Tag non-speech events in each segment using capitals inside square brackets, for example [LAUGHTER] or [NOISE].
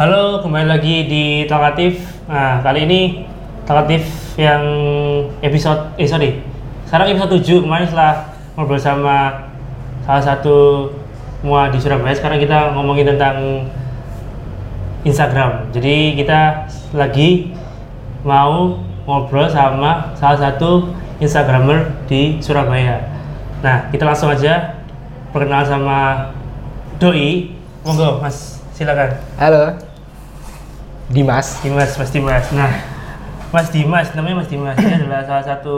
Halo, kembali lagi di Talkatif. Nah, kali ini Talkatif yang episode eh sorry. Sekarang episode 7 kemarin setelah ngobrol sama salah satu mua di Surabaya, sekarang kita ngomongin tentang Instagram. Jadi kita lagi mau ngobrol sama salah satu Instagramer di Surabaya. Nah, kita langsung aja perkenalan sama Doi. Monggo, Mas, silakan. Halo, Dimas. Dimas, Mas Dimas. Nah, Mas Dimas, namanya Mas Dimas. Ini adalah salah satu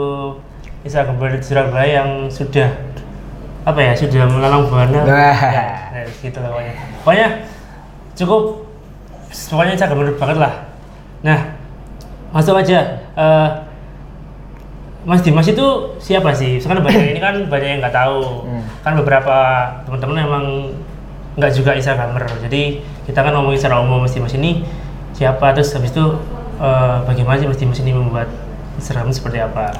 Instagramer di Surabaya yang sudah apa ya, sudah melalang buana. Nah. Ya, nah, gitu lah pokoknya. Pokoknya cukup, pokoknya Instagramer banget lah. Nah, masuk aja. Eh, Mas Dimas itu siapa sih? Sekarang banyak ini kan banyak yang nggak tahu. Hmm. Kan beberapa teman-teman emang nggak juga Instagramer. Jadi kita kan ngomongin secara umum Mas Dimas ini siapa terus habis itu eh, bagaimana sih Mas Dimas ini membuat Instagram seperti apa?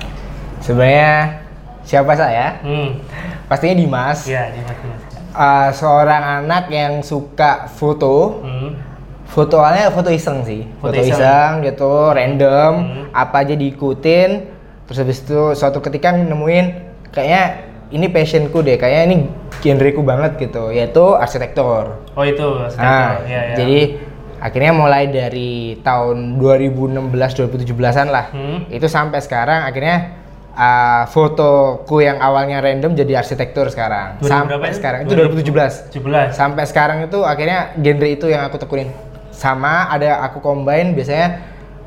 Sebenarnya siapa saya? Hmm, Pastinya Dimas. ya Dimas. Dimas. Uh, seorang anak yang suka foto. Hmm, Fotonya foto iseng sih. Foto Foto, iseng. iseng. gitu, random, Hmm. apa aja diikutin. Terus habis itu suatu ketika nemuin kayaknya ini passionku deh, kayaknya ini genreku banget gitu, yaitu arsitektur. oh itu. Nah, ya, ya. jadi akhirnya mulai dari tahun 2016-2017an lah, Hmm. itu sampai sekarang akhirnya uh, fotoku yang awalnya random jadi arsitektur sekarang. 2000 sampai itu? sekarang itu 17. 2017. Sampai sekarang itu akhirnya genre itu yang aku tekunin. Sama ada aku combine biasanya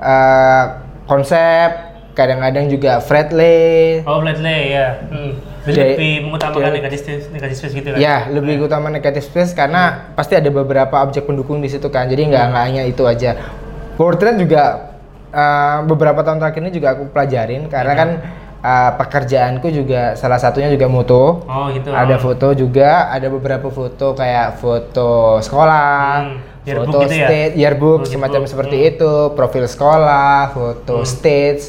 uh, konsep, kadang-kadang juga fretley. Oh, flat lay ya. Hmm. Lebih mengutamakan jadi- negatif space, negatif space gitu kan? Ya, lebih utama negatif space karena pasti ada beberapa objek pendukung di situ kan. Jadi nggak nggak hanya itu aja. Portrait juga uh, beberapa tahun terakhir ini juga aku pelajarin karena kan uh, pekerjaanku juga salah satunya juga moto. Oh gitu. Ada oh. foto juga, ada beberapa foto kayak foto sekolah, Hmm, yearbook foto gitu ya? state, yearbook Oh, semacam yearbook. seperti Hmm. itu, profil sekolah, foto stage,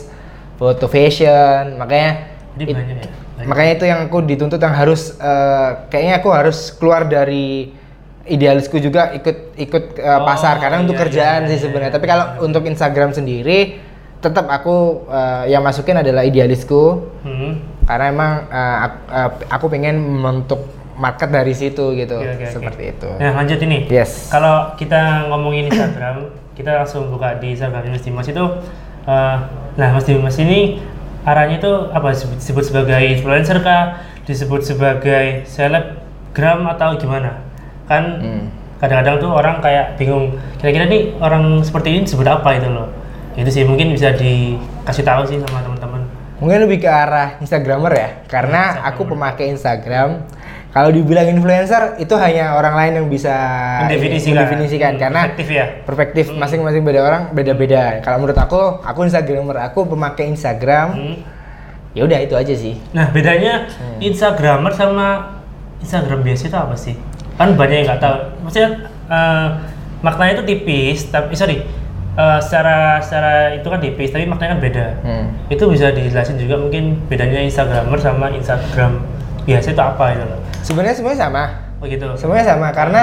foto fashion, makanya Jadi it- banyak ya. Makanya itu yang aku dituntut yang harus eh, kayaknya aku harus keluar dari idealisku juga ikut ikut eh, Oh, pasar karena untuk iya, kerjaan iya, sih iya, sebenarnya iya, tapi kalau iya. untuk Instagram sendiri tetap aku eh, yang masukin adalah idealisku Hmm. karena emang eh, aku, eh, aku pengen membentuk market dari situ gitu oke, oke. seperti itu Nah lanjut ini. Yes. Kalau kita ngomongin Instagram, kita langsung buka di Instagram Mas Dimas itu. eh, nah Mas Dimas ini arahnya itu apa disebut, disebut sebagai influencer kah? Disebut sebagai selebgram atau gimana? Kan Hmm. kadang-kadang tuh orang kayak bingung. Kira-kira nih orang seperti ini disebut apa itu loh? Itu sih mungkin bisa dikasih tahu sih sama teman-teman. Mungkin lebih ke arah Instagramer ya, karena Instagramer. aku pemakai Instagram. Kalau dibilang influencer itu hanya orang lain yang bisa Mendefinisikan. mendefinisikan, Hmm, karena perspektif ya? perspektif masing-masing beda orang beda-beda. Kalau menurut aku, aku Instagramer, aku pemakai Instagram. Hmm. Ya udah itu aja sih. Nah, bedanya Hmm. Instagramer sama Instagram biasa itu apa sih? Kan banyak yang nggak tahu. Maksudnya eh, maknanya itu tipis, tapi sorry, eh, secara secara itu kan tipis, tapi maknanya kan beda. Hmm. Itu bisa dijelasin juga mungkin bedanya Instagramer sama Instagram biasa itu apa itu loh? Sebenarnya semuanya sama. Oh gitu. Semuanya sama karena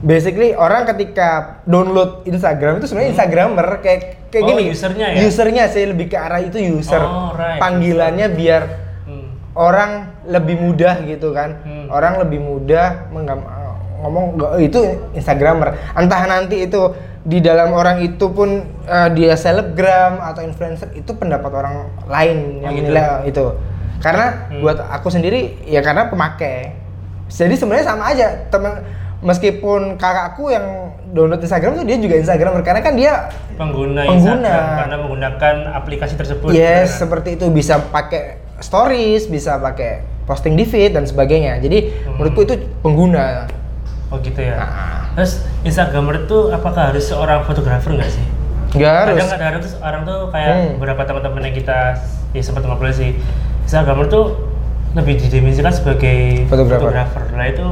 basically orang ketika download Instagram itu sebenarnya Instagramer kayak kayak Oh, gini. usernya ya? Usernya sih lebih ke arah itu user. Oh, right. Panggilannya biar Hmm. orang lebih mudah gitu kan Hmm. orang lebih mudah menggam- ngomong "Nggak, "Oh, itu instagramer entah nanti itu di dalam orang itu pun eh, dia selebgram atau influencer itu pendapat orang lain Oh, yang gitu. menilai itu karena Hmm. buat aku sendiri ya karena pemakai jadi sebenarnya sama aja teman meskipun kakakku yang download Instagram tuh dia juga Instagramer karena kan dia Pengguna, Pengguna. Instagram karena menggunakan aplikasi tersebut. Yes, Nah, seperti itu bisa pakai stories, bisa pakai posting di feed dan sebagainya. Jadi Hmm. menurutku itu pengguna. Oh gitu ya. Nah, Terus Instagramer itu apakah harus seorang fotografer nggak sih? nggak harus. kadang kadang tuh orang tuh kayak Hmm. beberapa teman-teman yang kita ya sempat ngobrol sih Instagramer tuh lebih didefinisikan sebagai Fotografer. Nah itu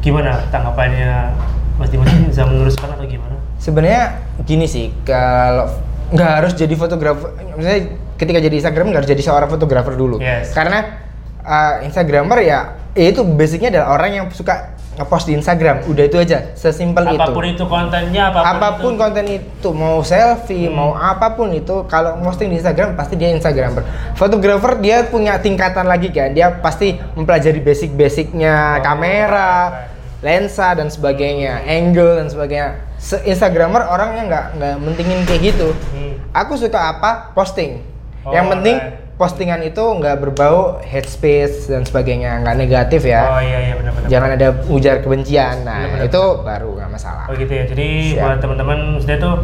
gimana tanggapannya Mas Dimas bisa meneruskan atau gimana? Sebenarnya gini sih, kalau nggak harus jadi fotografer, misalnya ketika jadi Instagram nggak harus jadi seorang fotografer dulu. Yes. Karena uh, Instagramer ya ya itu basicnya adalah orang yang suka ngepost di Instagram udah itu aja sesimpel itu apa pun itu kontennya apa pun, apa pun itu. konten itu mau selfie Hmm. mau apa pun itu kalau posting di Instagram pasti dia Instagramer fotografer dia punya tingkatan lagi kan dia pasti mempelajari basic-basicnya Oh, kamera right. lensa dan sebagainya angle dan sebagainya Se- Instagramer orang yang nggak nggak mentingin kayak gitu Hmm. aku suka apa posting Oh, yang penting right. Postingan itu nggak berbau hate speech dan sebagainya nggak negatif ya oh iya iya benar-benar jangan ada ujar kebencian nah Benar-benar. itu baru nggak masalah Oh gitu ya. Jadi Siap. buat teman-teman maksudnya tuh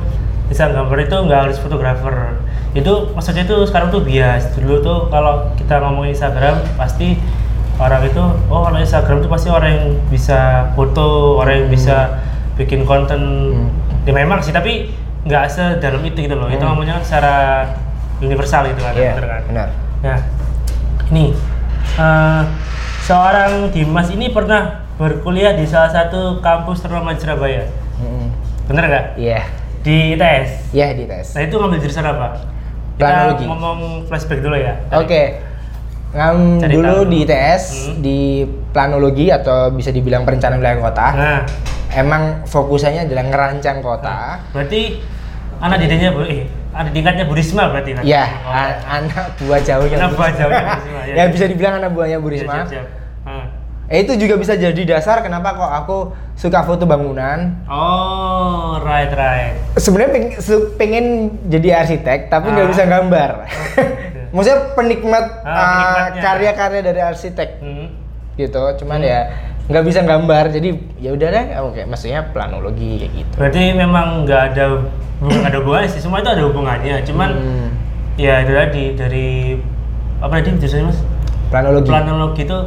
bisa gambar itu nggak harus fotografer. Itu maksudnya tuh sekarang tuh bias. Dulu tuh kalau kita ngomongin Instagram pasti orang itu oh kalau Instagram tuh pasti orang yang bisa foto, orang yang bisa bikin konten. Hmm. Ya memang sih tapi nggak sedalam itu gitu loh. Itu Hmm. ngomongnya secara universal gitu kan. Iya, bener kan? benar Nah, ini eh, seorang Dimas ini pernah berkuliah di salah satu kampus terlama di Surabaya. Mm-mm. Bener nggak? Iya, Di ITS. iya di tes. Nah itu ngambil jurusan apa? Planologi. Kita ngomong flashback dulu ya. Oke, ngam Cari dulu tahu. di ITS Hmm. di planologi atau bisa dibilang perencanaan wilayah kota. Nah, Emang fokusannya adalah ngerancang kota. berarti anak didiknya bu, eh, anak didiknya Bu Risma berarti kan? Iya, Oh. anak buah jauhnya. Anak Bu buah jauhnya Bu Risma, ya. ya bisa dibilang anak buahnya Bu Siap, Risma. siap, siap. Ah. Eh, itu juga bisa jadi dasar kenapa kok aku suka foto bangunan. Oh, right, right. Sebenarnya pengen, su- pengen jadi arsitek tapi nggak Ah. bisa gambar. [LAUGHS] gitu. Maksudnya penikmat Ah, uh, karya-karya dari arsitek Hmm. gitu. Cuman Hmm. ya nggak bisa gambar. Jadi ya udah deh. Oke, maksudnya planologi kayak gitu. Berarti memang nggak ada nggak ada hubungannya sih. Semua itu ada hubungannya. Cuman Hmm, ya itu tadi dari apa tadi jurusannya mas? planologi. Planologi itu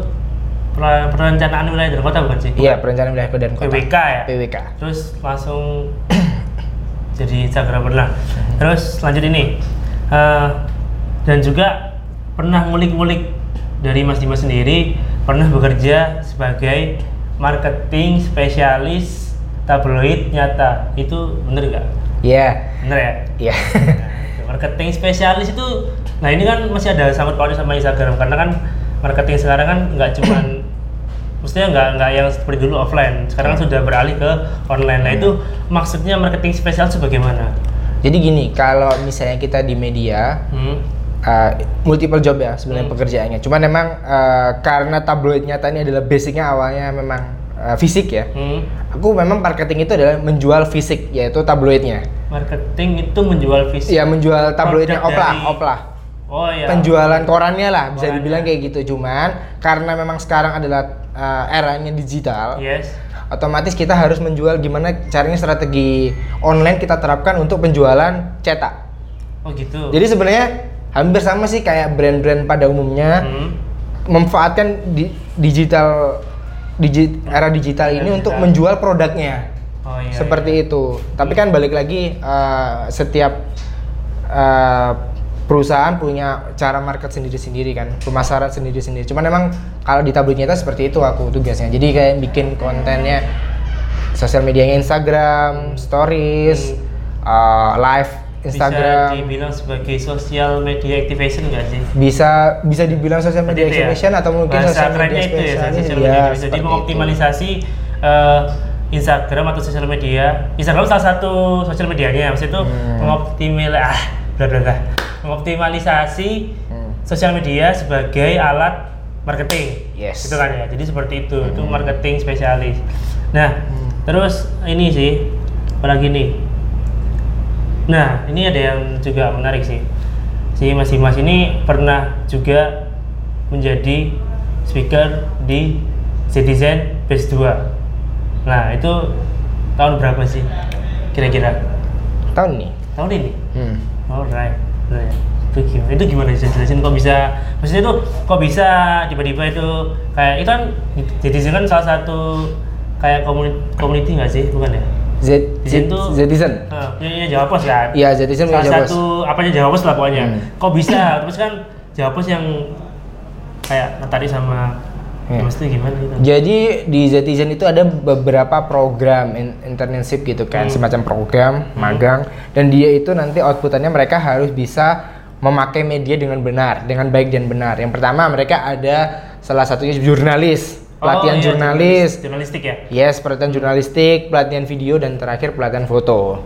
perencanaan wilayah dan kota bukan sih? Iya, perencanaan wilayah dan kota. PWK ya. PWK. Terus langsung [COUGHS] jadi Instagramer lah. Terus lanjut ini Eh, dan juga pernah ngulik-ngulik dari Mas Dimas sendiri pernah bekerja sebagai marketing spesialis tabloid nyata itu bener nggak? Iya. Bener ya? Iya. Nah, marketing spesialis itu nah ini kan masih ada sangkut pautnya sama Instagram karena kan marketing sekarang kan nggak cuman [COUGHS] mestinya nggak nggak yang seperti dulu offline sekarang kan sudah beralih ke online nah itu maksudnya marketing spesial sebagaimana Jadi gini, kalau misalnya kita di media hmm. Uh, multiple job ya sebenarnya Hmm. pekerjaannya. Cuman memang uh, karena tabloid nyata ini adalah basicnya awalnya memang uh, fisik ya. Hmm. Aku memang marketing itu adalah menjual fisik yaitu tabloidnya. marketing itu menjual visi Iya menjual tabloidnya oplah, dari- oplah. oh iya Penjualan korannya lah bisa Korannya. dibilang kayak gitu. Cuman karena memang sekarang adalah uh, eranya digital, yes otomatis kita harus menjual gimana caranya strategi online kita terapkan untuk penjualan cetak. oh gitu Jadi sebenarnya hampir sama sih kayak brand-brand pada umumnya hmm. memanfaatkan di- digital digi- era digital ini Era untuk digital. menjual produknya. oh iya Seperti iya. itu. Tapi kan balik lagi uh, setiap uh, perusahaan punya cara market sendiri-sendiri kan, pemasaran sendiri-sendiri. Cuman emang kalau di tabloid nyata seperti itu aku tugasnya. Jadi kayak bikin kontennya sosial medianya Instagram, stories, uh, live bisa Instagram. dibilang sebagai social media activation nggak sih bisa bisa dibilang sosial media Seperti itu ya? activation atau mungkin Bahasa sosial media itu ya, social ya, media. Jadi seperti itu. mengoptimalisasi eh, Instagram atau sosial media. Instagram salah satu sosial medianya, maksudnya itu Hmm. mengoptimal ah bla bla bla. Mengoptimalisasi Hmm. sosial media sebagai alat marketing. Yes. Itu kan ya. Jadi seperti itu, itu Hmm. marketing spesialis. Nah, Hmm. terus ini sih apalagi nih. Nah, ini ada yang juga menarik sih. Si Mas Dimas ini pernah juga menjadi speaker di Citizen Base 2. Nah, itu tahun berapa sih? Kira-kira? tahun nih Tahun ini? hmm. Alright. Nah. Itu gimana? Itu gimana bisa jelasin kok bisa maksudnya itu kok bisa tiba-tiba itu kayak itu kan Citizen kan salah satu kayak community, community nggak sih? Bukan ya? Z Di situ Zetizen Nah, punya Jawa Pos kan? iya Zetizen Salah punya Jawa Pos. satu apanya Jawa Pos lah pokoknya. Hmm. Kok bisa? Terus kan Jawa Pos yang kayak tertarik sama Hmm. Itu gimana gitu? Jadi di Zetizen itu ada beberapa program in- internship gitu kan, Hmm. semacam program magang dan dia itu nanti outputannya mereka harus bisa memakai media dengan benar, dengan baik dan benar. Yang pertama mereka ada salah satunya jurnalis, Oh, pelatihan iya, jurnalis. Jurnalistik ya? Yes, pelatihan jurnalistik, pelatihan video dan terakhir pelatihan foto.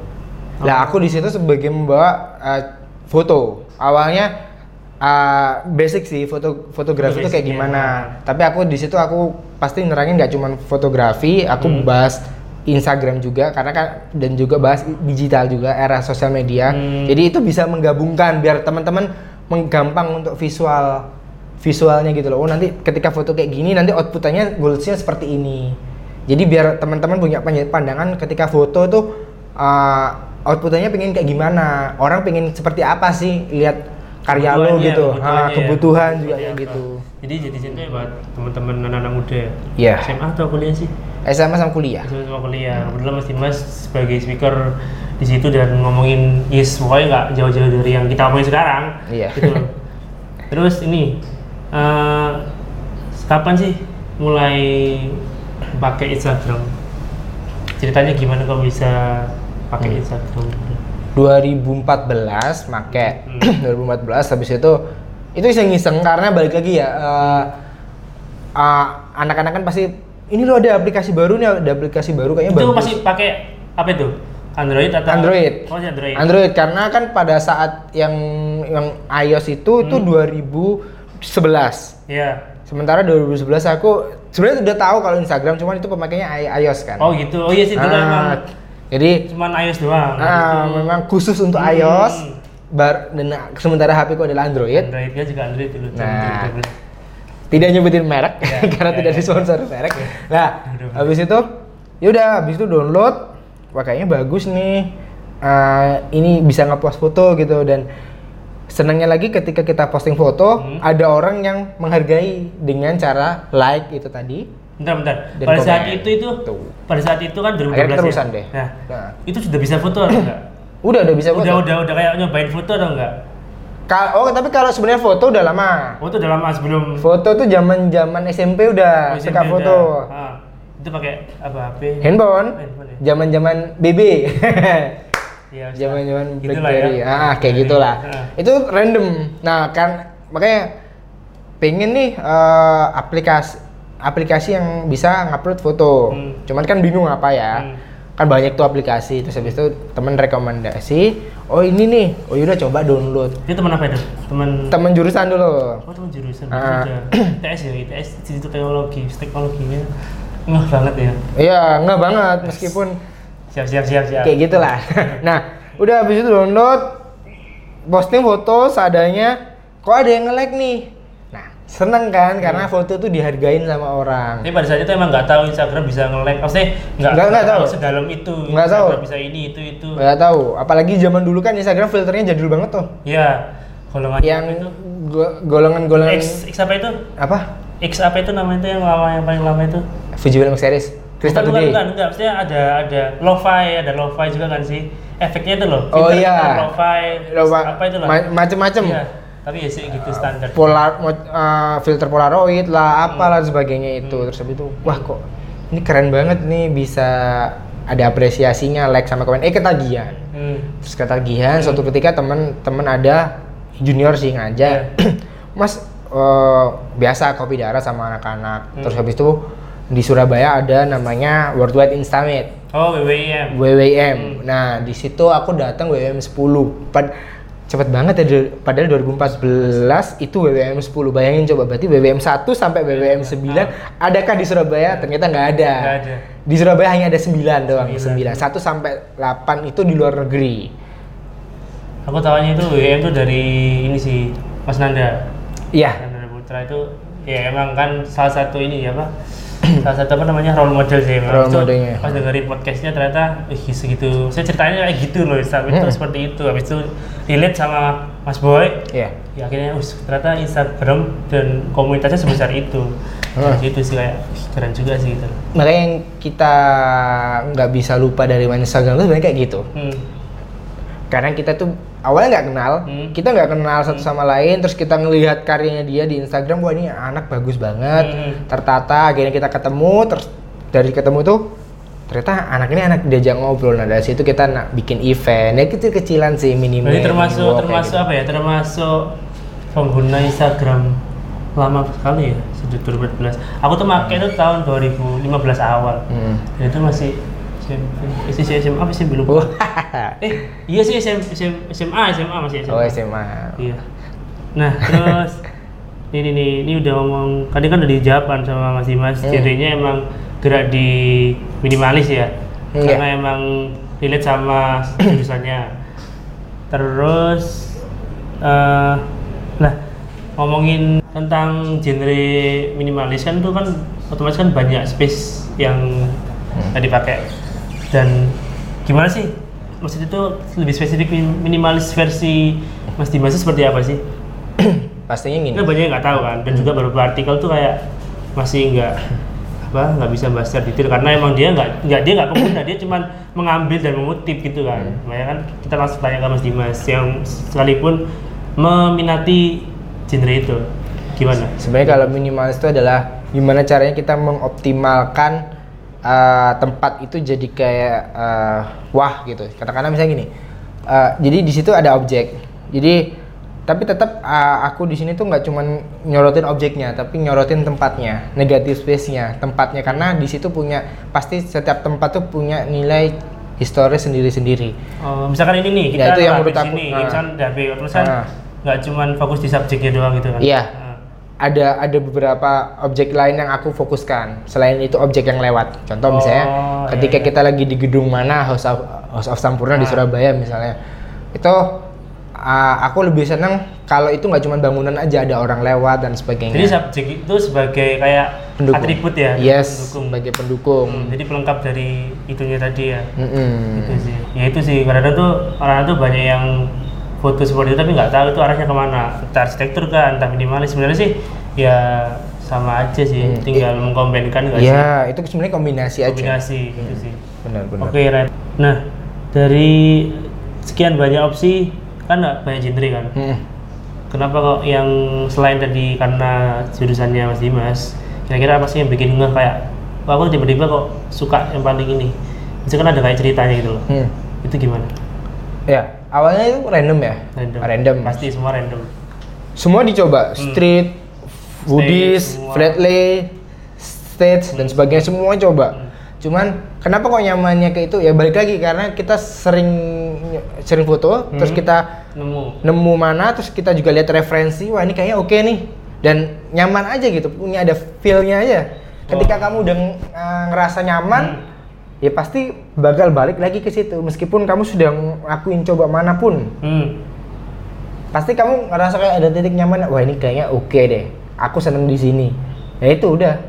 Nah, aku di situ sebagai membawa uh, foto. Awalnya uh, basic sih foto fotografi itu kayak ya. gimana. Tapi aku di situ aku pasti nerangin nggak cuma fotografi, aku Hmm. bahas Instagram juga karena kan dan juga bahas digital juga era sosial media. Hmm. Jadi itu bisa menggabungkan biar teman-teman menggampang untuk visual visualnya gitu loh. Oh nanti ketika foto kayak gini nanti outputnya goalsnya seperti ini. Jadi biar teman-teman punya pandangan ketika foto tuh uh, outputnya pengen kayak gimana, orang pengen seperti apa sih lihat karya lo gitu, Ah, ya. kebutuhan juga Seperti kayak apa. gitu. Jadi jadi cinta buat teman-teman anak-anak muda ya? Iya. SMA atau kuliah sih? SMA sama kuliah. SMA sama kuliah. Kebetulan Mas Dimas sebagai speaker di situ dan ngomongin yes pokoknya nggak jauh-jauh dari yang kita omongin sekarang. Iya. Gitu loh. [LAUGHS] Terus ini uh, kapan sih mulai pakai Instagram? Ceritanya gimana kamu bisa pakai hmm. Instagram? 2014 make hmm. [CLEARS THROAT] 2014 habis itu itu iseng-iseng karena balik lagi ya uh, uh, anak-anak kan pasti ini lo ada aplikasi baru nih ada aplikasi baru kayaknya itu pasti masih pakai apa itu Android atau Android. Oh, Android. Android karena kan pada saat yang yang iOS itu hmm. tuh 2000 11. Iya. Yeah. Sementara 2011 aku sebenarnya udah tahu kalau Instagram cuman itu pemakainya iOS kan. Oh gitu. Oh iya sih itu nah. Jadi cuman iOS doang. Nah, memang khusus untuk hmm. iOS. Bar, dan sementara HP ku adalah Android. Android juga Android dulu. Nah, gitu, tidak nyebutin merek ya, [LAUGHS] karena ya, tidak ya. disponsor merek. Iya. Nah, habis itu ya udah habis itu download, pakainya bagus nih. Uh, ini bisa ngepost foto gitu dan senangnya lagi ketika kita posting foto Hmm. ada orang yang menghargai dengan cara like itu tadi Bentar, bentar. Dan Pada saat komen. itu itu Tuh. pada saat itu kan 2012 Akhirnya keterusan ya. deh. Nah, Nah. itu sudah bisa foto atau enggak? [LAUGHS] udah udah bisa foto Udah udah udah kayak nyobain foto atau enggak? Ka- oh tapi kalau sebenarnya foto udah lama Foto udah lama sebelum foto tuh zaman zaman SMP udah Oh, suka SMP foto udah. Ah, itu pakai apa HP? handphone Handphone ya? zaman zaman BB [LAUGHS] Iya, zaman zaman Gitulah BlackBerry ya. ah kayak gitulah Ah. itu random nah kan makanya pengen nih eh, aplikasi aplikasi yang bisa ngupload foto Hmm. cuman kan bingung apa ya Hmm. kan banyak tuh aplikasi terus habis itu temen rekomendasi oh ini nih oh yaudah coba download Itu teman apa itu? Teman temen jurusan dulu Oh, teman jurusan. Ah. Sudah. ITS [CLEARS THROAT] ya, ITS Institut Teknologi, teknologinya ngeh banget ya. iya nggak banget meskipun Siap, siap, siap, siap. kayak gitulah [LAUGHS] nah udah habis itu download posting foto seadanya kok ada yang nge-like nih nah seneng kan karena foto tuh dihargain sama orang Tapi pada saat itu emang nggak tahu Instagram bisa nge-like, maksudnya nggak Nggak- tahu. sedalam itu. Nggak tahu. Bisa ini itu itu. nggak tahu apalagi zaman dulu kan Instagram filternya jadul banget tuh Iya. Golongan yang itu go- golongan-golongan X, X apa itu? apa X apa itu namanya itu yang lama yang paling lama itu? Fujifilm series Krista bukan, Today bukan, enggak, maksudnya ada ada lo-fi, ada lo-fi juga kan sih. Efeknya itu loh. Oh, filter- iya. Lo-fi, Loba- apa itu lah. ma- macem-macem Iya. Tapi ya sih gitu standar. polar uh, filter polaroid lah apalah Hmm. sebagainya itu terus habis itu wah kok ini keren banget nih bisa ada apresiasinya like sama komen eh ketagihan Hmm. terus ketagihan suatu ketika temen-temen ada junior sih ngajak [CLEARS THROAT] mas eh, biasa kopi darah sama anak-anak terus Hmm. habis itu di Surabaya ada namanya Worldwide Instamate Oh, WWIM. WWM. Hmm. Nah, di situ aku datang WWM 10. Pad cepet banget ya padahal 2014 itu WWM 10. Bayangin coba berarti WWM 1 sampai WWM 9 adakah di Surabaya? Ternyata nggak ada. Ada. Di Surabaya hanya ada 9 doang, Sembilan. 9. 1 sampai 8 itu di luar negeri. Aku tahunya itu WWM itu dari ini sih Mas Nanda. Iya. Nanda Putra itu ya emang kan salah satu ini ya apa? Salah satu apa namanya role model sih. Role itu modelnya. Pas dengerin podcastnya ternyata ih segitu. Saya ceritanya kayak gitu loh, Instagram itu Hmm. seperti itu. Habis itu relate sama Mas Boy. Iya. Ya akhirnya us, ternyata Instagram dan komunitasnya sebesar itu. Hmm. Situ sih kayak "Ih, keren juga sih gitu. Makanya yang kita nggak bisa lupa dari main Instagram itu sebenarnya kayak gitu. Hmm. karena kita tuh awalnya nggak kenal Hmm. kita nggak kenal satu sama lain terus kita ngelihat karyanya dia di Instagram wah ini anak bagus banget Hmm. tertata akhirnya kita ketemu terus dari ketemu tuh ternyata anak ini anak diajak ngobrol nah dari situ kita nak bikin event ya kecil kecilan sih minimal Berarti termasuk gitu. termasuk apa ya? Termasuk pengguna Instagram lama sekali ya. Sudah 2014 aku tuh pakai itu tahun 2015 awal Hmm. dan itu masih SMP eh, SMA apa sih belum eh iya sih SM, SM, SMA SMA masih SMA Oh SMA. iya. Nah terus ini nih ini udah ngomong tadi kan udah dijawab kan sama Mas Dimas Hmm. genrenya emang gerak di minimalis ya. Hmm, karena emang relate sama jurusannya. Terus eh lah ngomongin tentang genre minimalis kan itu kan otomatis kan banyak space yang Hmm. dipakai dan gimana sih? Maksud itu lebih spesifik min- minimalis versi Mas Dimas itu seperti apa sih? [CLEARS THROAT] Pastinya gini. Kan banyak yang nggak tahu kan? Dan juga beberapa artikel tuh kayak masih nggak apa nggak bisa bahas secara detail. Karena emang dia nggak nggak dia nggak pengguna. Dia cuma mengambil dan mengutip gitu kan. Makanya kan kita langsung tanya ke Mas Dimas yang sekalipun meminati genre itu. Gimana? Sebenarnya kalau minimalis itu adalah gimana caranya kita mengoptimalkan uh, tempat itu jadi kayak uh, wah gitu. Katakanlah misalnya gini. uh, jadi di situ ada objek. Jadi tapi tetap uh, aku di sini tuh nggak cuman nyorotin objeknya, tapi nyorotin tempatnya, negatif space-nya, tempatnya karena di situ punya pasti setiap tempat tuh punya nilai historis sendiri-sendiri. Oh, misalkan ini nih kita Ya, itu yang menurut aku. sini, Ah. misalkan dari tulisan Ah. nggak cuman fokus di subjeknya doang gitu kan? Iya. Ah. Ada ada beberapa objek lain yang aku fokuskan selain itu objek yang lewat contoh Oh, misalnya ketika iya. kita lagi di gedung mana House of, House of Sampurna di Ah. Surabaya misalnya itu uh, aku lebih seneng kalau itu nggak cuma bangunan aja ada orang lewat dan sebagainya Jadi subjek itu sebagai kayak Pendukung. atribut ya? yes Pendukung. sebagai pendukung Hmm, jadi pelengkap dari itunya tadi ya. Mm-mm. Itu sih. Ya itu sih. Karena tuh orang tuh banyak yang foto seperti itu tapi nggak tahu itu arahnya ke mana. Entah arsitektur kan, entah minimalis. Sebenarnya sih ya sama aja sih. Hmm. Tinggal mengkombinkan nggak sih? ya itu sebenarnya kombinasi aja Kombinasi gitu Hmm. sih. benar benar Oke, Ren. Nah, dari sekian banyak opsi kan nggak banyak genre kan? Mm. Kenapa kok yang selain tadi karena jurusannya Mas Dimas, kira-kira apa sih yang bikin ngeh kayak, aku tiba-tiba kok suka yang paling ini? Misalkan ada kayak ceritanya gitu loh. Hmm. Itu gimana? ya awalnya itu random ya Random. Pasti semua random. semua dicoba street, Buddhis, semua. flatlay, stage dan sebagainya semua coba. Cuman kenapa kok nyamannya ke itu? Ya balik lagi karena kita sering sering foto, terus Hmm. kita Nemu. nemu mana, terus kita juga lihat referensi, wah ini kayaknya oke nih. Dan nyaman aja gitu, punya ada feel-nya aja. Ketika Oh. kamu udah uh, ngerasa nyaman, Hmm. Ya pasti bakal balik lagi ke situ meskipun kamu sudah ngelakuin coba mana pun. Hmm. Pasti kamu ngerasa kayak ada titik nyaman, wah ini kayaknya oke deh. Aku seneng di sini. Ya itu udah.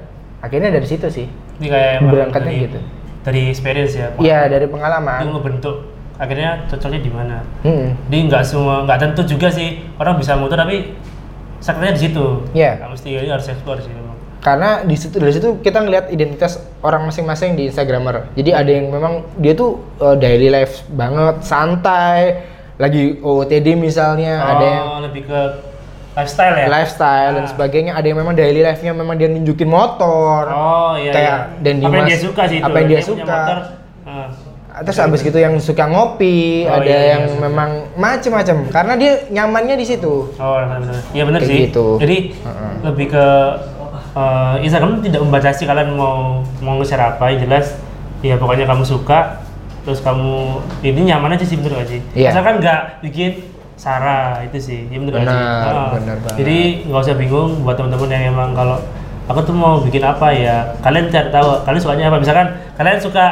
Akhirnya dari situ sih. Ini kayak Berangkatnya dari, gitu. Dari experience ya. Iya dari Itu pengalaman. ngebentuk. Akhirnya cocoknya di mana? Hmm. Jadi nggak semua, nggak tentu juga sih orang bisa motor tapi sakitnya di situ. Iya. Nggak mesti ini harus explore sih. Karena di situ dari situ kita ngelihat identitas orang masing-masing di Instagramer. Jadi ada yang memang dia tuh uh, daily life banget, santai, lagi OOTD misalnya, oh, ada yang lebih ke lifestyle ya? lifestyle dan Ah. sebagainya. Ada yang memang daily life-nya memang dia nunjukin motor. Oh iya. Kayak iya. Dan apa yang dia suka sih itu. apa yang dia punya suka. motor, ah. Terus abis gitu yang suka ngopi, Oh, ada iya, iya, yang suka. memang macem-macem. Karena dia nyamannya di situ. Oh. Iya benar sih. gitu. Jadi Heeh. lebih ke eh, Instagram tidak membatasi kalian mau mau nge-share apa, yang jelas ya pokoknya kamu suka terus kamu ini nyaman aja sih bener gak sih? Iya. Asalkan nggak bikin Sarah itu sih, ya bener gak sih? Benar, Ah. benar banget. Jadi nggak usah bingung buat teman-teman yang emang kalau aku tuh mau bikin apa ya, kalian cari tahu kalian sukanya apa. Misalkan kalian suka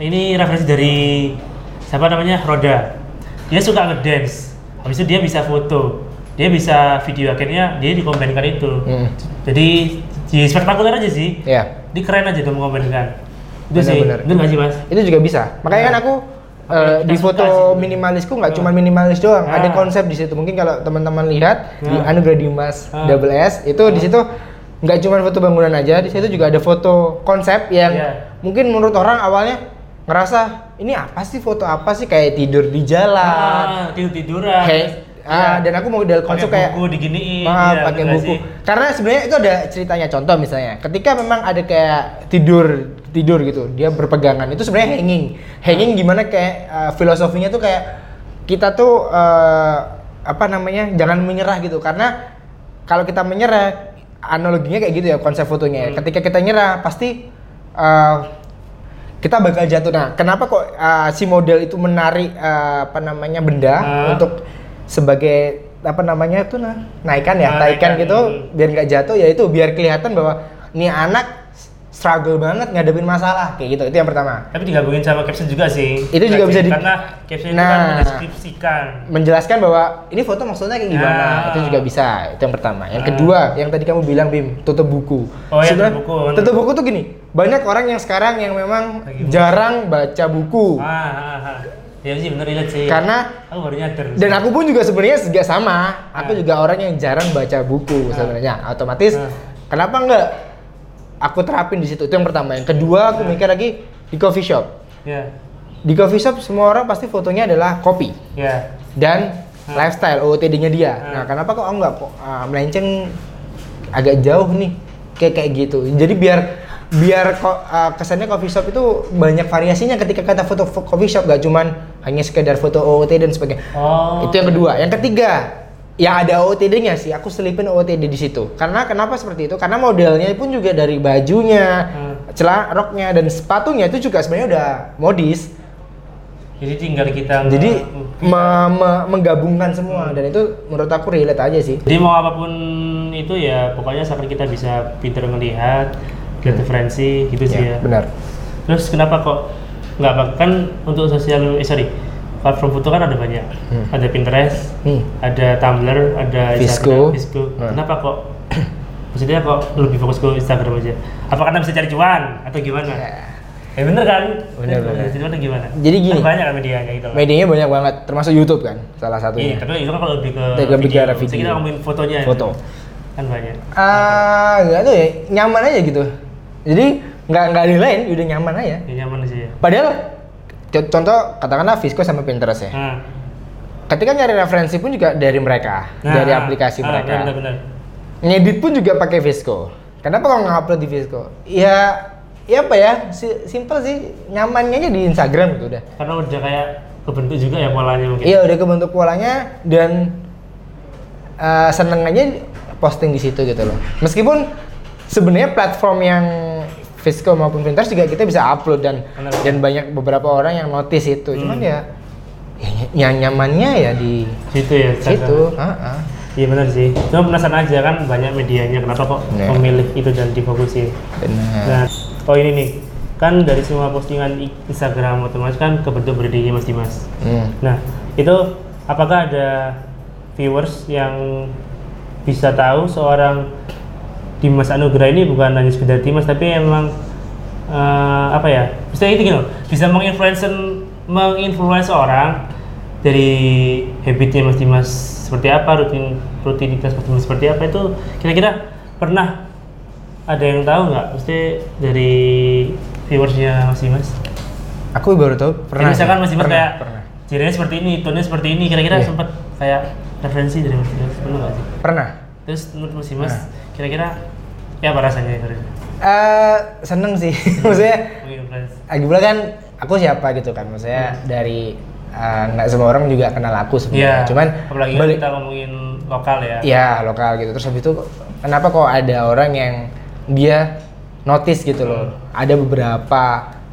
ini referensi dari siapa namanya Roda, dia suka ngedance, habis itu dia bisa foto, dia bisa video akhirnya dia dikombinkan itu. Hmm. Jadi di spektakuler aja sih, Ya, di keren aja tuh mengkombinkan. Itu sih, bener nggak sih mas? itu juga bisa. Makanya kan Nah. aku Apa eh, yang di foto minimalisku nggak Ah. cuma minimalis doang, Ah. ada konsep di situ. Mungkin kalau teman-teman lihat di Ah. Anugerah Dimas Ah. Double S itu di situ nggak cuma foto bangunan aja, di situ juga ada foto konsep yang Iya. mungkin menurut orang awalnya ngerasa ini apa sih foto apa sih kayak tidur di jalan, Ah, tidur tiduran. Hey, ah, dan aku mau model konsep kayak buku diginiin, Ah, iya, pakai buku. sih? Karena sebenarnya itu ada ceritanya. Contoh misalnya, ketika memang ada kayak tidur tidur gitu, dia berpegangan itu sebenarnya hanging. Hanging gimana kayak uh, filosofinya tuh kayak kita tuh uh, apa namanya jangan menyerah gitu. Karena kalau kita menyerah analoginya kayak gitu ya konsep fotonya. ya. Hmm. Ketika kita nyerah pasti uh, kita bakal jatuh. Nah, kenapa kok uh, si model itu menarik uh, apa namanya benda Ah. untuk sebagai apa namanya itu nah naikan ya, Ah, naikan gitu hmm. biar nggak jatuh ya itu biar kelihatan bahwa nih anak struggle banget ngadepin masalah kayak gitu. Itu yang pertama. Tapi digabungin sama caption juga sih. Itu juga bisa di- Karena caption itu Nah. kan mendeskripsikan. menjelaskan bahwa ini foto maksudnya kayak gimana Ah. itu juga bisa itu yang pertama yang Ah. kedua yang tadi kamu bilang Bim tutup buku Oh, iya, tutup buku, bener. tutup buku tuh gini banyak orang yang sekarang yang memang Lagi jarang baca buku Ah, ah, ah. Ya sih bener relate sih. karena aku baru nyadar. dan aku pun juga sebenarnya juga sama aku Ah. juga orang yang jarang baca buku Ah. sebenarnya otomatis Ah. kenapa enggak aku terapin di situ itu yang pertama yang kedua aku mikir lagi di coffee shop Ya. di coffee shop semua orang pasti fotonya adalah kopi Ya. dan lifestyle OOTD-nya dia. Ah. Nah, kenapa kok enggak kok ah, melenceng agak jauh nih kayak kayak gitu. Jadi biar biar kok ah, kesannya coffee shop itu banyak variasinya ketika kata foto fo- coffee shop gak cuman hanya sekedar foto OOTD dan sebagainya. Oh. Itu yang kedua. Yang ketiga, yang ada OOTD-nya sih, aku selipin OOTD di situ. Karena kenapa seperti itu? Karena modelnya pun juga dari bajunya, Hmm. celana roknya dan sepatunya itu juga sebenarnya udah modis. Jadi tinggal kita Jadi me- me- menggabungkan semua dan itu menurut aku relate aja sih. Jadi mau apa pun itu ya pokoknya sampai kita bisa pinter melihat, lihat referensi gitu sih ya. Iya, benar. Terus kenapa kok nggak bak- kan untuk sosial eh sorry platform foto kan ada banyak, Hmm. ada Pinterest, Hmm. ada Tumblr, ada Visco. Visco. Hmm. Kenapa kok [COUGHS] maksudnya kok lebih fokus ke Instagram aja? Apa karena bisa cari cuan atau gimana? Ya bener kan? Bener, bener. Jadi mana gimana? Jadi gini. Kan banyak kan medianya gitu. Medianya banyak banget, termasuk YouTube kan, salah Iya, satunya. tapi itu kan kalau lebih ke ke video. Jadi video. kita ngomongin fotonya. Foto. Kan banyak. Ah, nggak tahu ya, nyaman aja gitu. Jadi nggak nggak ada lain, udah nyaman aja. Ya nyaman sih ya. Padahal co- contoh katakanlah Visco sama Pinterest ya. Nah, Ketika nyari referensi pun juga dari mereka, nah, dari aplikasi ah, mereka. Benar-benar. Ngedit pun juga pakai Visco. Kenapa kalau nge-upload di Visco? Ya, ya apa ya? Si- Simple sih, nyamannya aja di Instagram gitu udah. Karena udah kayak kebentuk juga ya polanya mungkin. Iya udah kebentuk polanya dan eh, seneng aja posting di situ gitu loh. Meskipun sebenarnya platform yang Visco maupun Pinterest juga kita bisa upload dan Benar. dan banyak beberapa orang yang notice itu. Cuman ya, ya ny- nyamannya ya di Situ ya. Situ. Heeh. Iya benar sih. Cuma penasaran aja kan banyak medianya kenapa kok Nah. memilih itu dan difokusin. Benar. Nah, oh ini nih. Kan dari semua postingan Instagram otomatis kan kebentuk berdirinya Mas Dimas. Hmm. Nah, itu apakah ada viewers yang bisa tahu seorang Dimas Anugrah ini bukan hanya sekedar Dimas tapi emang eh, apa ya? Misalnya itu loh, bisa menginfluence menginfluence orang dari habitnya Mas Dimas seperti apa, rutin rutinitas Mas Dimas seperti apa itu kira-kira pernah ada yang tahu nggak? Mesti dari viewersnya Mas Dimas? Aku baru tahu pernah. Jadi misalkan. Mas Dimas pernah, kayak pernah. jadinya seperti ini, tone seperti ini, kira-kira Iya. sempat kayak referensi dari Mas Dimas, pernah nggak sih? Pernah. Terus menurut Mas Dimas, Nah. Kira-kira ya apa rasanya itu? Eh seneng sih. [LAUGHS] Maksudnya lagi pula kan aku siapa gitu kan maksudnya dari eh, nggak semua orang juga kenal aku Iya. sebenarnya cuman apalagi balik kita ngomongin lokal ya. ya lokal gitu terus habis itu kenapa kok ada orang yang dia notice gitu loh ada beberapa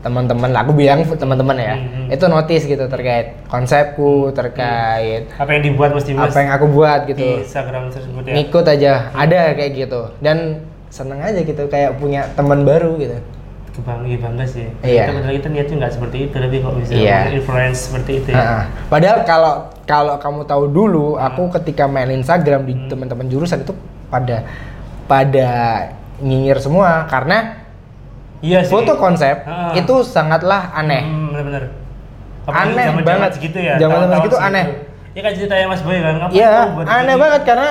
teman-teman lah aku bilang teman-teman ya Hmm. itu notice gitu terkait konsepku terkait Apa yang dibuat Dimas apa yang aku buat di gitu Instagram tersebut ya? ngikut aja ada kayak gitu dan seneng aja gitu kayak punya teman baru gitu Kebangga, iya bangga sih. Iya. Kita padahal kita niatnya nggak seperti itu, tapi kok bisa Iya. influence seperti itu ya. Heeh. Padahal kalau kalau kamu tahu dulu, Hmm. aku ketika main Instagram di teman-teman jurusan itu pada pada nyinyir semua karena Iya sih. foto konsep Heeh. itu sangatlah aneh. Hmm, bener-bener. Aneh zaman-zaman banget. segitu ya. Zaman-zaman tahun-tahun segitu aneh. Iya kan ceritanya Mas Boy kan. ngapain Iya, aneh banget karena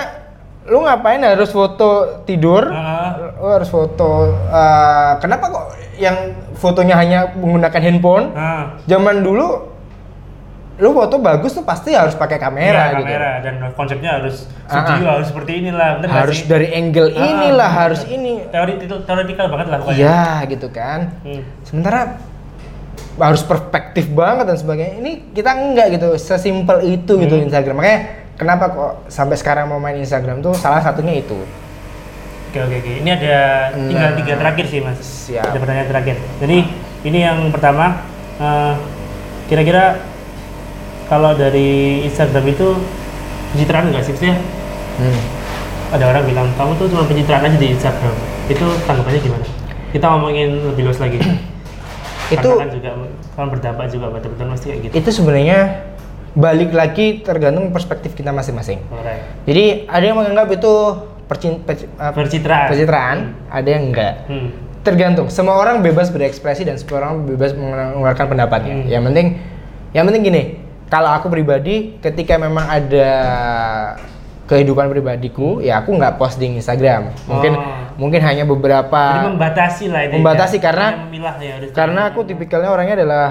lu ngapain harus foto tidur? Lu harus foto eh, kenapa kok yang fotonya hanya menggunakan handphone? Nah, Zaman dulu lu foto bagus tuh pasti harus pakai kamera iya, gitu. kamera dan konsepnya harus Ah, studio ah. harus seperti inilah, bener harus sih? dari angle Ah, inilah bener. harus ini Teori itu teoretikal banget lah pokoknya. iya gitu kan Hmm. sementara harus perspektif banget dan sebagainya ini kita enggak gitu sesimpel itu gitu Hmm. Instagram makanya kenapa kok sampai sekarang mau main Instagram tuh salah satunya itu Oke oke oke. Ini ada tinggal Nah. tiga terakhir sih mas. Siap. Ada pertanyaan terakhir. Jadi ini yang pertama. eh, Kira-kira kalau dari Instagram itu pencitraan nggak sih maksudnya? Hmm. Ada orang bilang kamu tuh cuma pencitraan aja di Instagram. Itu tanggapannya gimana? Kita ngomongin lebih luas lagi. [CLEARS THROAT] Itu kan juga kan berdampak juga buat teman-teman pasti kayak gitu. itu sebenarnya balik lagi tergantung perspektif kita masing-masing. Alright. Jadi ada yang menganggap itu percin, perci- uh, Pencitraan. pencitraan, ada yang enggak. Hmm. Tergantung. Semua orang bebas berekspresi dan semua orang bebas mengeluarkan pendapatnya. Hmm. Yang penting, yang penting gini. Kalau aku pribadi, ketika memang ada kehidupan pribadiku, ya aku nggak post di Instagram. Mungkin Oh. mungkin hanya beberapa. Jadi membatasi lah ini. Membatasi ya. karena- memilah ya karena aku tipikalnya orangnya adalah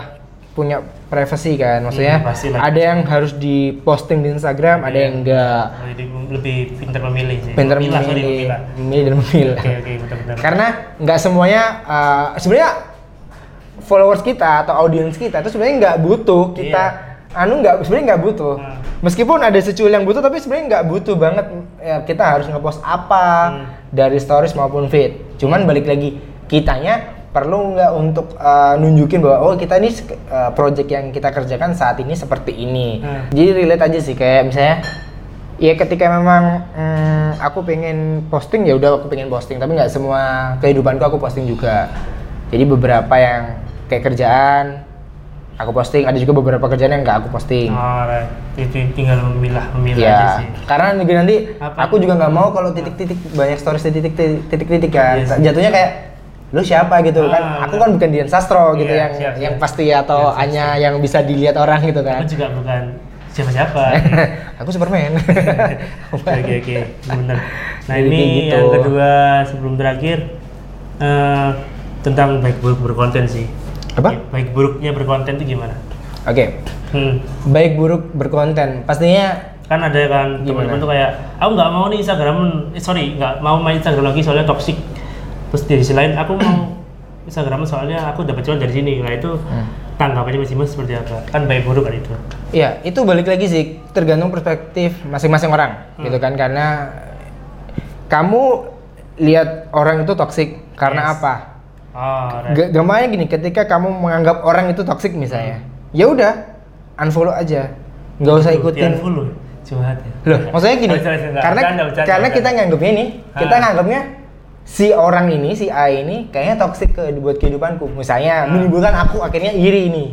punya privasi kan maksudnya Hmm, ada yang harus diposting di Instagram ada Iya. yang enggak jadi lebih pintar memilih sih. pinter Memilah, sorry, memilih memilah. memilih dan memilih Oke oke benar-benar. karena nggak semuanya uh, sebenarnya followers kita atau audiens kita itu sebenarnya nggak butuh kita anu nggak sebenarnya nggak butuh. Hmm. meskipun ada secuil yang butuh tapi sebenarnya nggak butuh banget ya, kita harus ngepost apa Hmm. dari stories maupun feed cuman balik lagi kitanya perlu nggak untuk uh, nunjukin bahwa oh kita ini uh, project yang kita kerjakan saat ini seperti ini Hmm. jadi relate aja sih kayak misalnya ya ketika memang hmm, aku pengen posting ya udah aku pengen posting tapi nggak semua kehidupanku aku posting juga jadi beberapa yang kayak kerjaan aku posting ada juga beberapa kerjaan yang nggak aku posting Alright. Jadi tinggal memilah memilah aja ya sih. karena nanti Apa? aku juga nggak mau kalau titik-titik banyak stories titik-titik titik-titik kan Iya sih. jatuhnya kayak lu siapa gitu Ah, kan aku kan bukan Dian Sastro gitu Iya, yang siap, yang siap. pasti atau Siap, siap, hanya yang bisa dilihat orang gitu kan Aku juga bukan siapa-siapa. [LAUGHS] aku Superman [LAUGHS] oke oke benar. Nah Jadi ini gitu. yang kedua sebelum terakhir eh, tentang baik buruk berkonten sih. Apa? Baik buruknya berkonten itu gimana? oke Hmm. baik buruk berkonten pastinya kan ada kan teman-teman tuh kayak aku nggak mau nih Instagram eh, sorry nggak mau main Instagram lagi soalnya toxic terus di sisi lain aku mau [COUGHS] Instagram soalnya aku dapat cuan dari sini nah itu tanggapannya masing-masing seperti apa kan baik buruk kan itu Iya, itu balik lagi sih tergantung perspektif masing-masing orang, Hmm. gitu kan? Karena kamu lihat orang itu toksik karena Yes. apa? Oh right. Gampangnya gini, ketika kamu menganggap orang itu toksik misalnya, Hmm. ya udah unfollow aja, nggak usah ikutin. follow curhat ya Loh, maksudnya gini, sorry, sorry, enggak. karena Bercanda, bercanda, karena kita nganggapnya kita Ah. nganggapnya si orang ini, si A ini kayaknya toksik ke buat kehidupanku. Misalnya Ah. menimbulkan aku akhirnya iri nih.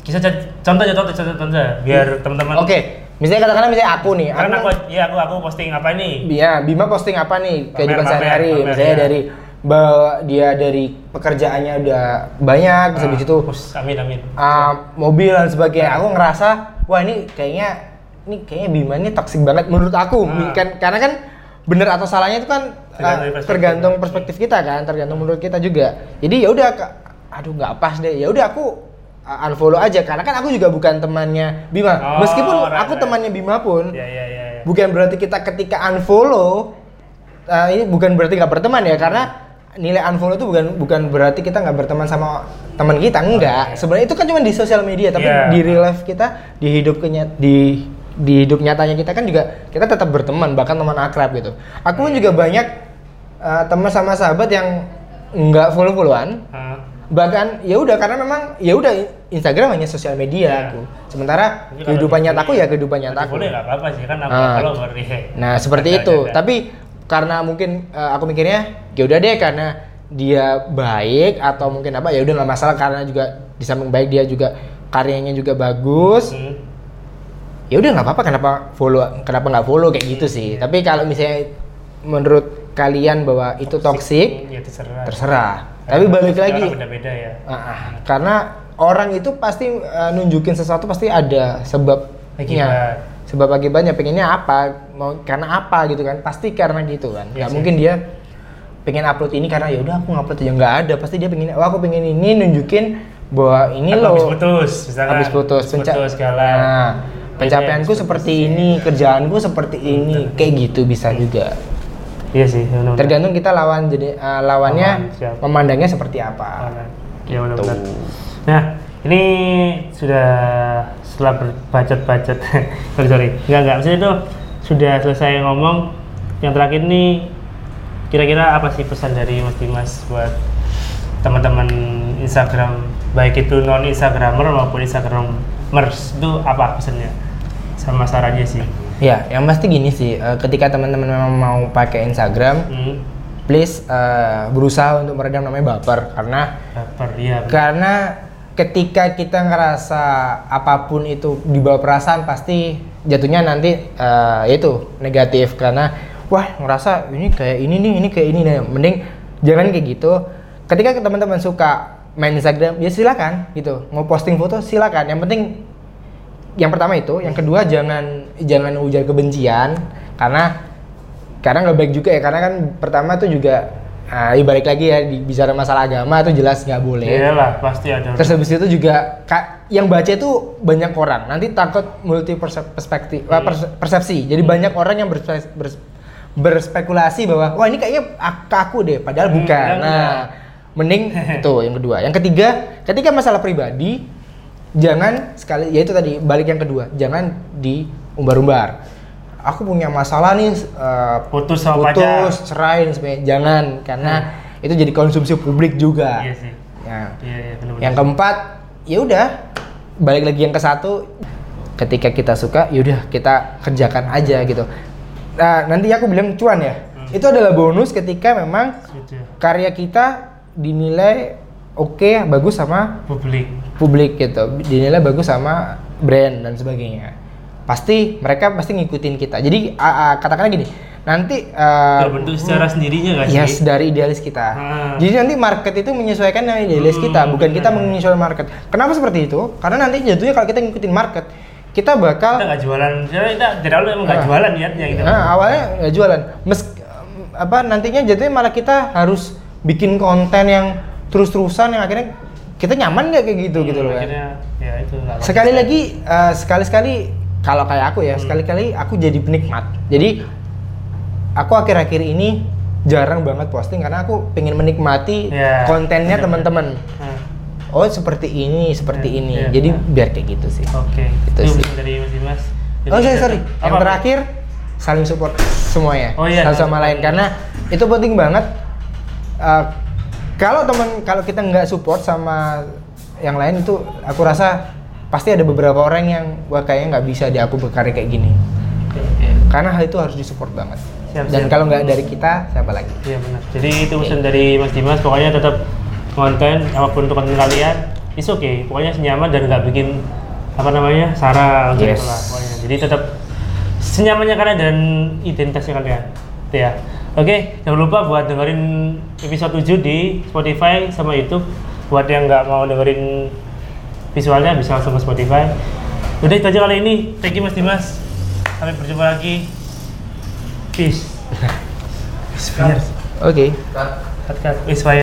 bisa contoh contoh aja contoh contoh contoh biar teman-teman Oke, misalnya katakanlah misalnya aku nih, karena aku, aku ya aku aku posting apa nih Ya, Bima posting apa nih kehidupan sehari-hari? Misalnya ya. dari bahwa dia dari pekerjaannya udah banyak, terus habis itu Us, amin amin uh, mobil dan sebagainya. Aku ngerasa, wah ini kayaknya ini kayaknya Bima ini toksik banget menurut aku. Ah. Kan karena kan bener atau salahnya itu kan Tergantung dari perspektif. tergantung perspektif kita kan, tergantung menurut kita juga. Jadi ya udah, aduh nggak pas deh. Ya udah aku unfollow aja karena kan aku juga bukan temannya Bima. Oh, Meskipun right, aku right. temannya Bima pun, ya ya ya, ya. bukan berarti kita ketika unfollow uh, ini bukan berarti nggak berteman ya karena nilai unfollow itu bukan bukan berarti kita nggak berteman sama teman kita enggak iya. sebenarnya itu kan cuma di sosial media tapi Iya. di real life kita di hidup kenya di di hidup nyatanya kita kan juga kita tetap berteman bahkan teman akrab gitu aku pun juga banyak uh, teman sama sahabat yang nggak follow followan Ah. bahkan ya udah karena memang ya udah Instagram hanya sosial media Iya. aku sementara kehidupan di- nyataku ya kehidupan nyataku boleh nggak apa-apa sih kan apa Ah. kalau. Nah seperti itu. Tapi karena mungkin eh, aku mikirnya ya udah deh karena dia baik atau mungkin apa ya udah nggak masalah karena juga di samping baik dia juga karyanya juga bagus. Hmm. Ya udah nggak apa-apa kenapa follow kenapa nggak follow kayak gitu sih. Iya. Tapi kalau misalnya menurut kalian bahwa itu toxic ya terserah terserah. Tapi balik lagi beda-beda ya ah, ah. karena orang itu pasti eh, nunjukin sesuatu pasti ada sebabnya. Akibat. Sebab akibatnya pengennya apa? Mau karena apa gitu kan? Pasti karena gitu kan. Iya Nggak sih. mungkin dia pengen upload ini karena ya udah aku ngupload aja nggak ada. Pasti dia pengen oh aku pengen ini nunjukin bahwa ini loh habis putus misalkan habis putus, penca- putus segala Nah, pencapaianku habis seperti putus. ini, kerjaanku seperti ini, kayak gitu bisa juga. iya sih benar-benar. Tergantung kita lawan jadi eh, lawannya Lawan, siap. memandangnya seperti apa. ya benar-benar Gitu. nah ini sudah setelah berbacot-bacot [LAUGHS] sorry sorry. Nggak nggak maksudnya itu sudah selesai ngomong. Yang terakhir nih kira-kira apa sih pesan dari Mas Dimas buat teman-teman Instagram? Baik itu non Instagramer maupun Instagramers. Itu apa pesannya? Sama sarannya sih. Ya, yang pasti gini sih, eh, ketika teman-teman memang mau pakai Instagram, hmm. please eh, berusaha untuk meredam namanya baper. Karena baper ya karena ketika kita ngerasa apa pun itu di bawah perasaan pasti jatuhnya nanti eh, itu negatif. Karena wah ngerasa ini kayak ini nih ini kayak ini nih. Mending jangan kayak gitu. Ketika teman-teman suka main Instagram ya silakan gitu. Mau posting foto silakan. Yang penting yang pertama itu. Yang kedua jangan jangan ujar kebencian. Karena karena nggak baik juga ya. Karena kan pertama tuh juga ah, ya balik lagi ya di, bicara masalah agama itu jelas nggak boleh iyalah pasti ada Terus habis itu juga ka- yang baca itu banyak orang. Nanti takut multi perspektif Hmm. perse- persepsi. Jadi banyak orang yang berspe- bers- berspekulasi bahwa wah ini kayaknya ak- ke aku deh padahal Hmm, bukan. Nah, enggak. mending [LAUGHS] itu yang kedua. Yang ketiga, ketika masalah pribadi jangan sekali ya itu tadi balik yang kedua, jangan diumbar-umbar. Aku punya masalah nih eh, Putus sama pacar. putus, cerai dan sebagainya. Jangan karena itu jadi konsumsi publik juga. iya sih Ya. iya iya benar Yang keempat, ya udah balik lagi yang ke satu, ketika kita suka, ya udah kita kerjakan aja gitu. Nah, nanti aku bilang cuan ya. Hmm. Itu adalah bonus ketika memang Setuju. karya kita dinilai oke, bagus sama publik publik gitu. Dinilai bagus sama brand dan sebagainya. Pasti mereka pasti ngikutin kita. Jadi a- a- katakanlah gini, nanti uh, terbentuk secara sendirinya Yes, sih dari idealis kita. Ah. Jadi nanti market itu menyesuaikan dengan idealis Hmm, kita, bukan kita benar. menyesuaikan market. Kenapa seperti itu? Karena nanti jatuhnya kalau kita ngikutin market, kita bakal kita nggak jualan kita dari awal emang nggak Ah. jualan niatnya gitu Nah, awalnya nggak jualan. Mes apa nantinya jatuhnya malah kita harus bikin konten yang terus-terusan yang akhirnya kita nyaman nggak kayak gitu gitu loh kan. akhirnya ya itu nggak Sekali lagi eh, sekali-sekali kalau kayak aku ya, Hmm. sekali-kali aku jadi penikmat. Jadi aku akhir-akhir ini jarang banget posting karena aku pengen menikmati Ya, kontennya benar. teman-teman. Nah, Oh seperti ini, seperti Ya, ini. ya, Jadi ya. biar kayak gitu sih. oke Itu itu sih. dari Mas Dimas Jadi Oh sorry kita- sorry. Yang apa? terakhir saling support semuanya. Oh, iya, Satu sama saling lain karena itu penting banget. Uh, kalau teman kalau kita nggak support sama yang lain itu aku rasa pasti ada beberapa orang yang wah kayaknya nggak bisa di aku berkarya kayak gini. Oke. Karena hal itu harus disupport banget. Siap, Dan siap. kalau nggak dari kita siapa lagi? Iya benar. Jadi itu pesan dari Mas Dimas. Pokoknya tetap konten apa pun untuk konten kalian, is oke. Pokoknya senyaman dan nggak bikin apa namanya sara gitu Yes. lah. Pokoknya. Jadi tetap senyamannya kalian dan identitasnya kalian. Itu ya. Oke, jangan lupa buat dengerin episode 7 di Spotify sama YouTube. Buat yang nggak mau dengerin visualnya bisa langsung ke Spotify. Udah itu aja kali ini. Thank you Mas Dimas. Sampai berjumpa lagi. Peace. [LAUGHS] Peace. Oke. Cut, cut. Wis, bye.